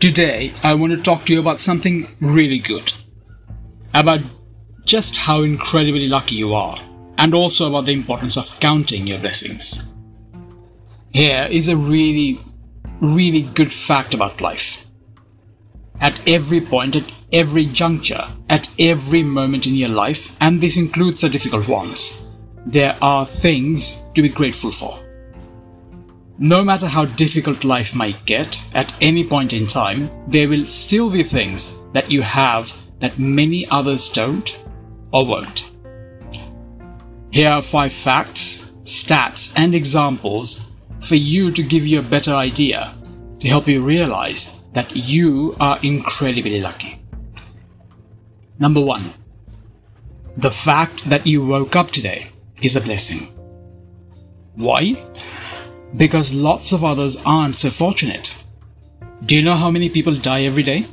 Today, I want to talk to you about something really good. About just how incredibly lucky you are, and also about the importance of counting your blessings. Here is a really, really good fact about life. At every point, at every juncture, at every moment in your life, and this includes the difficult ones, there are things to be grateful for. No matter how difficult life might get at any point in time, there will still be things that you have that many others don't or won't. Here are five facts, stats, and examples for you to give you a better idea to help you realize that you are incredibly lucky. Number one, the fact that you woke up today is a blessing. Why? Because lots of others aren't so fortunate. Do you know how many people die every day?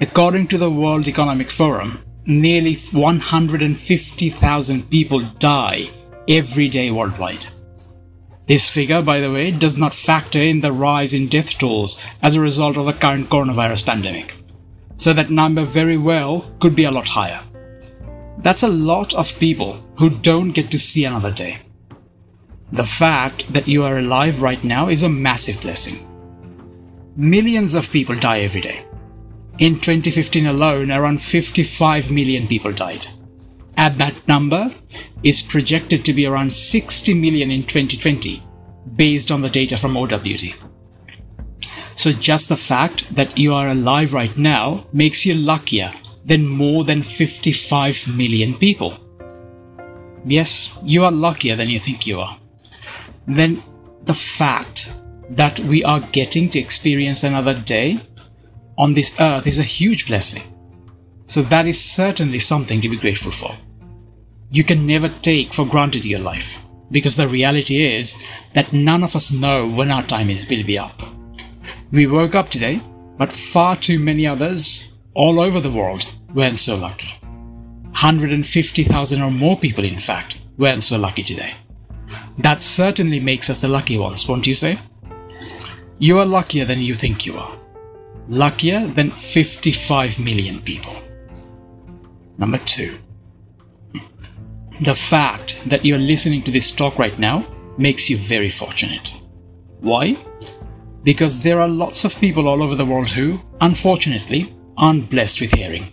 According to the World Economic Forum, nearly 150,000 people die every day worldwide. This figure, by the way, does not factor in the rise in death tolls as a result of the current coronavirus pandemic. So that number very well could be a lot higher. That's a lot of people who don't get to see another day. The fact that you are alive right now is a massive blessing. Millions of people die every day. In 2015 alone, around 55 million people died. And that number is projected to be around 60 million in 2020, based on the data from OWD. So just the fact that you are alive right now makes you luckier than more than 55 million people. Yes, you are luckier than you think you are then the fact that we are getting to experience another day on this earth is a huge blessing. So that is certainly something to be grateful for. You can never take for granted your life, because the reality is that none of us know when our time is will be up. We woke up today, but far too many others all over the world weren't so lucky. 150,000 or more people, in fact, weren't so lucky today. That certainly makes us the lucky ones, won't you say? You are luckier than you think you are. Luckier than 55 million people. Number two. The fact that you're listening to this talk right now makes you very fortunate. Why? Because there are lots of people all over the world who, unfortunately, aren't blessed with hearing.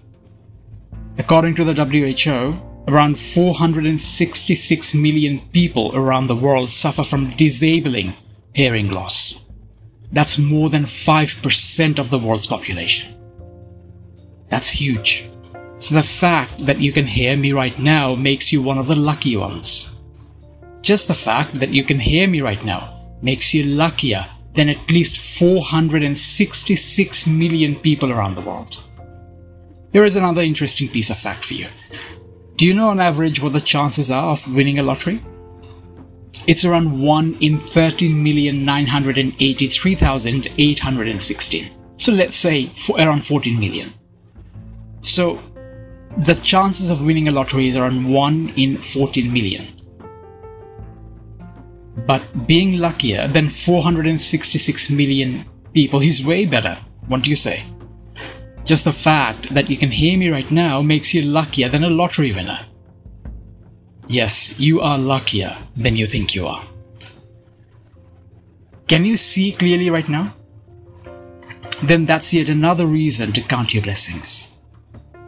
According to the WHO, Around 466 million people around the world suffer from disabling hearing loss. That's more than 5% of the world's population. That's huge. So the fact that you can hear me right now makes you one of the lucky ones. Just the fact that you can hear me right now makes you luckier than at least 466 million people around the world. Here is another interesting piece of fact for you. Do you know on average what the chances are of winning a lottery? It's around 1 in 13,983,816. So let's say around 14 million. So the chances of winning a lottery is around 1 in 14 million. But being luckier than 466 million people is way better, what do you say? Just the fact that you can hear me right now makes you luckier than a lottery winner. Yes, you are luckier than you think you are. Can you see clearly right now? Then that's yet another reason to count your blessings.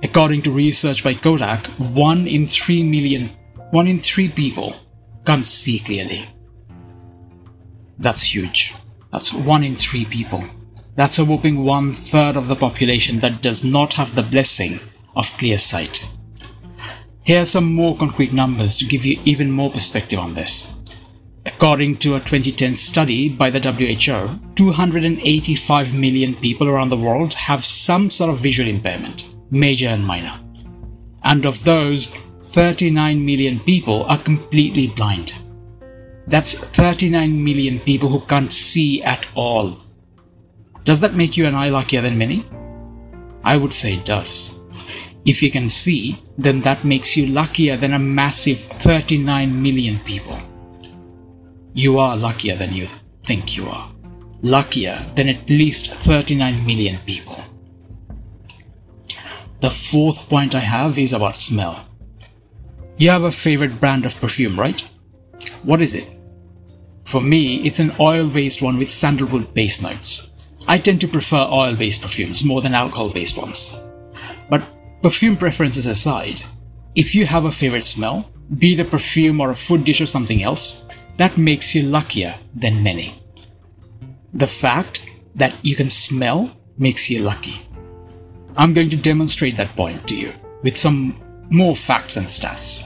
According to research by Kodak, 1 in 3 million, 1 in 3 people can't see clearly. That's huge. That's 1 in 3 people. That's a whopping one third of the population that does not have the blessing of clear sight. Here are some more concrete numbers to give you even more perspective on this. According to a 2010 study by the WHO, 285 million people around the world have some sort of visual impairment, major and minor. And of those, 39 million people are completely blind. That's 39 million people who can't see at all. Does that make you an eye luckier than many? I would say it does. If you can see, then that makes you luckier than a massive 39 million people. You are luckier than you think you are. luckier than at least 39 million people. The fourth point I have is about smell. You have a favorite brand of perfume, right? What is it? For me, it's an oil based one with sandalwood base notes. I tend to prefer oil based perfumes more than alcohol based ones. But perfume preferences aside, if you have a favorite smell, be it a perfume or a food dish or something else, that makes you luckier than many. The fact that you can smell makes you lucky. I'm going to demonstrate that point to you with some more facts and stats.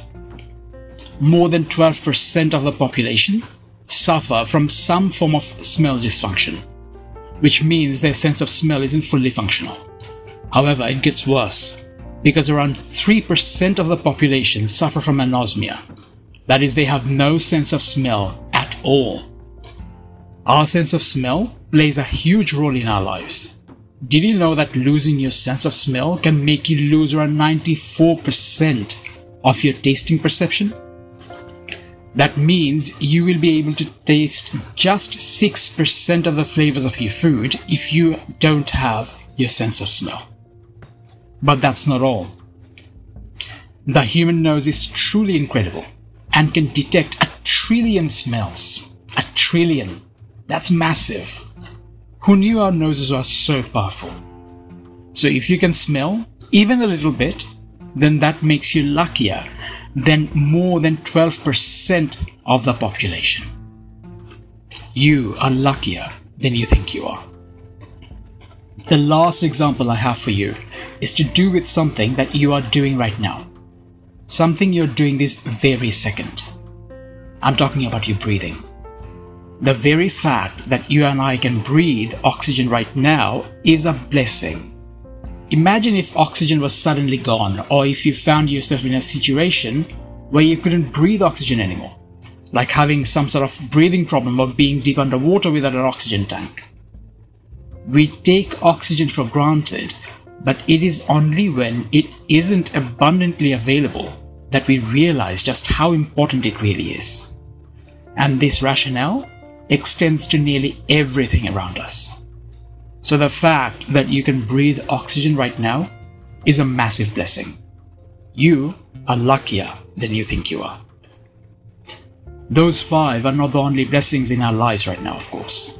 More than 12% of the population suffer from some form of smell dysfunction, which means their sense of smell isn't fully functional. However, it gets worse because around 3% of the population suffer from anosmia. That is, they have no sense of smell at all. Our sense of smell plays a huge role in our lives. Did you know that losing your sense of smell can make you lose around 94% of your tasting perception? That means you will be able to taste just 6% of the flavors of your food if you don't have your sense of smell. But that's not all. The human nose is truly incredible and can detect a trillion smells. A trillion. That's massive. Who knew our noses were so powerful? So if you can smell even a little bit, then that makes you luckier than more than 12% of the population. You are luckier than you think you are. The last example I have for you is to do with something that you are doing right now. Something you're doing this very second. I'm talking about your breathing. The very fact that you and I can breathe oxygen right now is a blessing. Imagine if oxygen was suddenly gone, or if you found yourself in a situation where you couldn't breathe oxygen anymore, like having some sort of breathing problem or being deep underwater without an oxygen tank. We take oxygen for granted, but it is only when it isn't abundantly available that we realize just how important it really is. And this rationale extends to nearly everything around us. So the fact that you can breathe oxygen right now is a massive blessing. You are luckier than you think you are. Those five are not the only blessings in our lives right now, of course.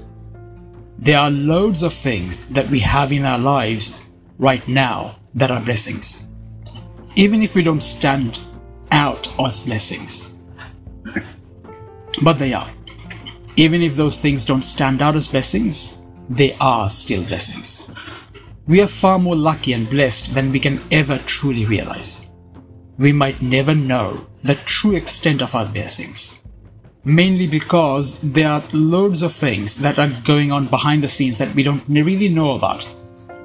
There are loads of things that we have in our lives right now that are blessings. Even if we don't stand out as blessings. but they are. Even if those things don't stand out as blessings, they are still blessings. We are far more lucky and blessed than we can ever truly realize. We might never know the true extent of our blessings mainly because there are loads of things that are going on behind the scenes that we don't really know about,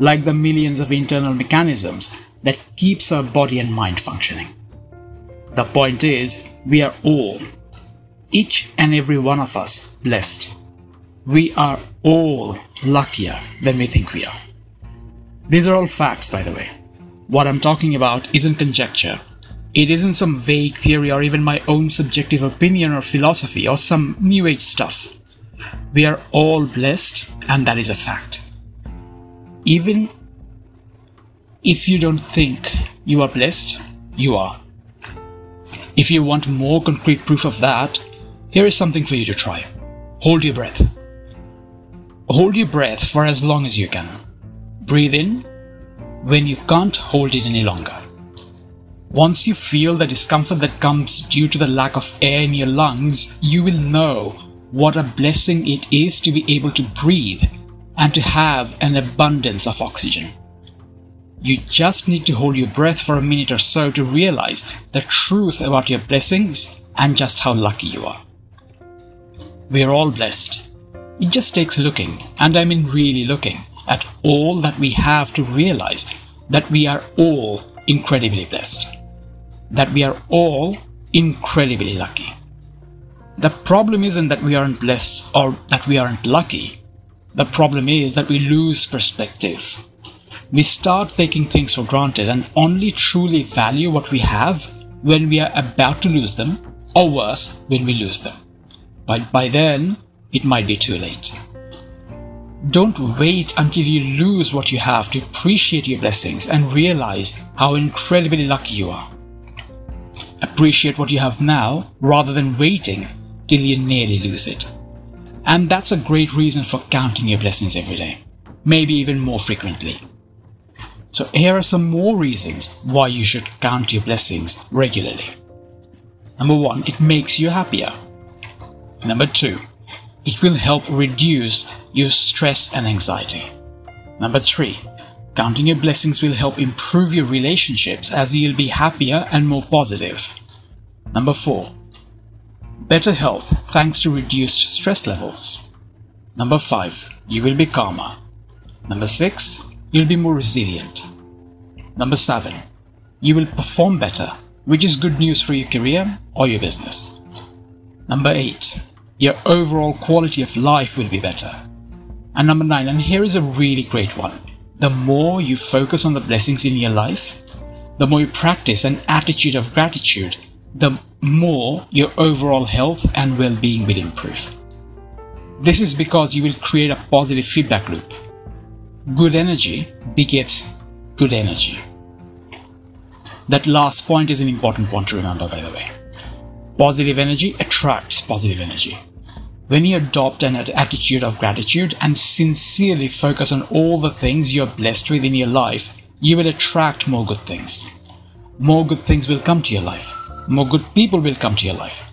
like the millions of internal mechanisms that keeps our body and mind functioning. The point is, we are all, each and every one of us, blessed. We are all luckier than we think we are. These are all facts, by the way. What I'm talking about isn't conjecture it isn't some vague theory or even my own subjective opinion or philosophy or some new age stuff. We are all blessed, and that is a fact. Even if you don't think you are blessed, you are. If you want more concrete proof of that, here is something for you to try. Hold your breath. Hold your breath for as long as you can. Breathe in when you can't hold it any longer. Once you feel the discomfort that comes due to the lack of air in your lungs, you will know what a blessing it is to be able to breathe and to have an abundance of oxygen. You just need to hold your breath for a minute or so to realize the truth about your blessings and just how lucky you are. We are all blessed. It just takes looking, and I mean really looking, at all that we have to realize that we are all incredibly blessed that we are all incredibly lucky. The problem isn't that we aren't blessed or that we aren't lucky. The problem is that we lose perspective. We start taking things for granted and only truly value what we have when we are about to lose them, or worse, when we lose them. But by then, it might be too late. Don't wait until you lose what you have to appreciate your blessings and realize how incredibly lucky you are. Appreciate what you have now rather than waiting till you nearly lose it. And that's a great reason for counting your blessings every day, maybe even more frequently. So, here are some more reasons why you should count your blessings regularly. Number one, it makes you happier. Number two, it will help reduce your stress and anxiety. Number three, counting your blessings will help improve your relationships as you'll be happier and more positive. Number four, better health thanks to reduced stress levels. Number five, you will be calmer. Number six, you'll be more resilient. Number seven, you will perform better, which is good news for your career or your business. Number eight, your overall quality of life will be better. And number nine, and here is a really great one the more you focus on the blessings in your life, the more you practice an attitude of gratitude, the more your overall health and well being will improve. This is because you will create a positive feedback loop. Good energy begets good energy. That last point is an important one to remember, by the way. Positive energy attracts positive energy. When you adopt an attitude of gratitude and sincerely focus on all the things you're blessed with in your life, you will attract more good things. More good things will come to your life. More good people will come to your life.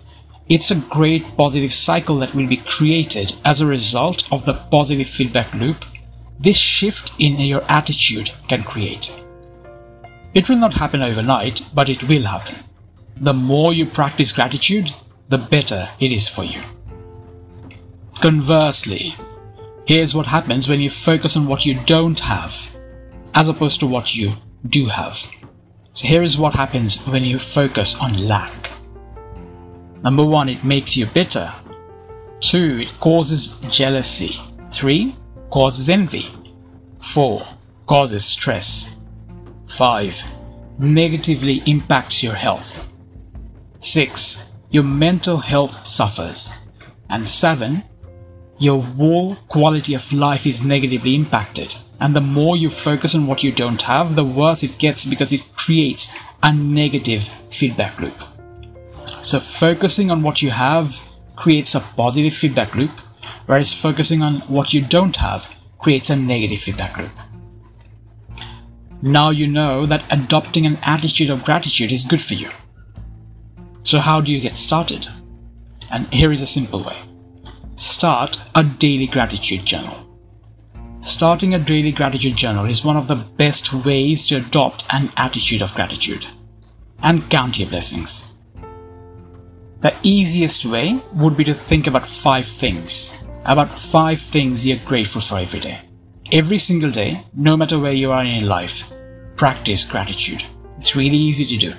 It's a great positive cycle that will be created as a result of the positive feedback loop this shift in your attitude can create. It will not happen overnight, but it will happen. The more you practice gratitude, the better it is for you. Conversely, here's what happens when you focus on what you don't have, as opposed to what you do have. So, here is what happens when you focus on lack. Number one, it makes you bitter. Two, it causes jealousy. Three, causes envy. 4. Causes stress. 5. Negatively impacts your health. 6. Your mental health suffers. And 7. Your whole quality of life is negatively impacted. And the more you focus on what you don't have, the worse it gets because it creates a negative feedback loop. So, focusing on what you have creates a positive feedback loop whereas focusing on what you don't have creates a negative feedback loop. Now you know that adopting an attitude of gratitude is good for you. So, how do you get started? And here is a simple way start a daily gratitude journal. Starting a daily gratitude journal is one of the best ways to adopt an attitude of gratitude and count your blessings. The easiest way would be to think about five things about five things you're grateful for every day. Every single day, no matter where you are in your life, practice gratitude. It's really easy to do,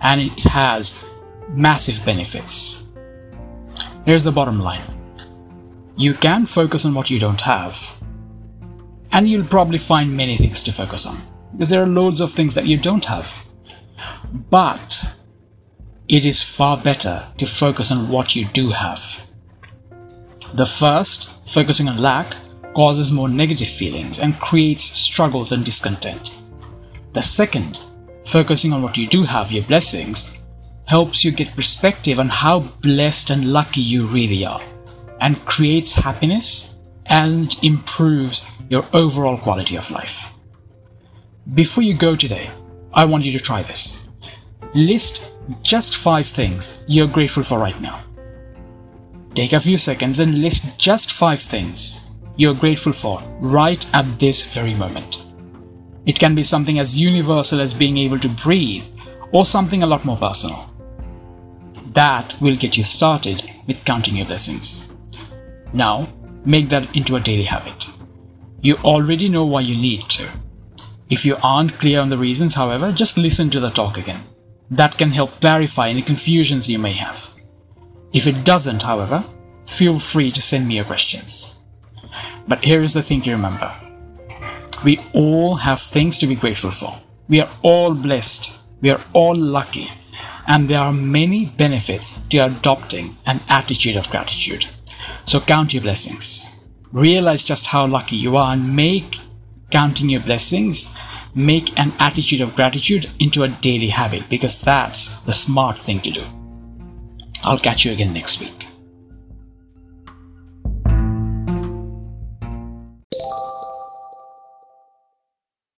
and it has massive benefits. Here's the bottom line you can focus on what you don't have, and you'll probably find many things to focus on because there are loads of things that you don't have. But it is far better to focus on what you do have the first, focusing on lack, causes more negative feelings and creates struggles and discontent. The second, focusing on what you do have, your blessings, helps you get perspective on how blessed and lucky you really are and creates happiness and improves your overall quality of life. Before you go today, I want you to try this. List just five things you're grateful for right now. Take a few seconds and list just five things you're grateful for right at this very moment. It can be something as universal as being able to breathe, or something a lot more personal. That will get you started with counting your blessings. Now, make that into a daily habit. You already know why you need to. If you aren't clear on the reasons, however, just listen to the talk again. That can help clarify any confusions you may have. If it doesn't, however, feel free to send me your questions. But here is the thing to remember we all have things to be grateful for. We are all blessed. We are all lucky. And there are many benefits to adopting an attitude of gratitude. So count your blessings. realize just how lucky you are and make counting your blessings, make an attitude of gratitude into a daily habit because that's the smart thing to do. I'll catch you again next week.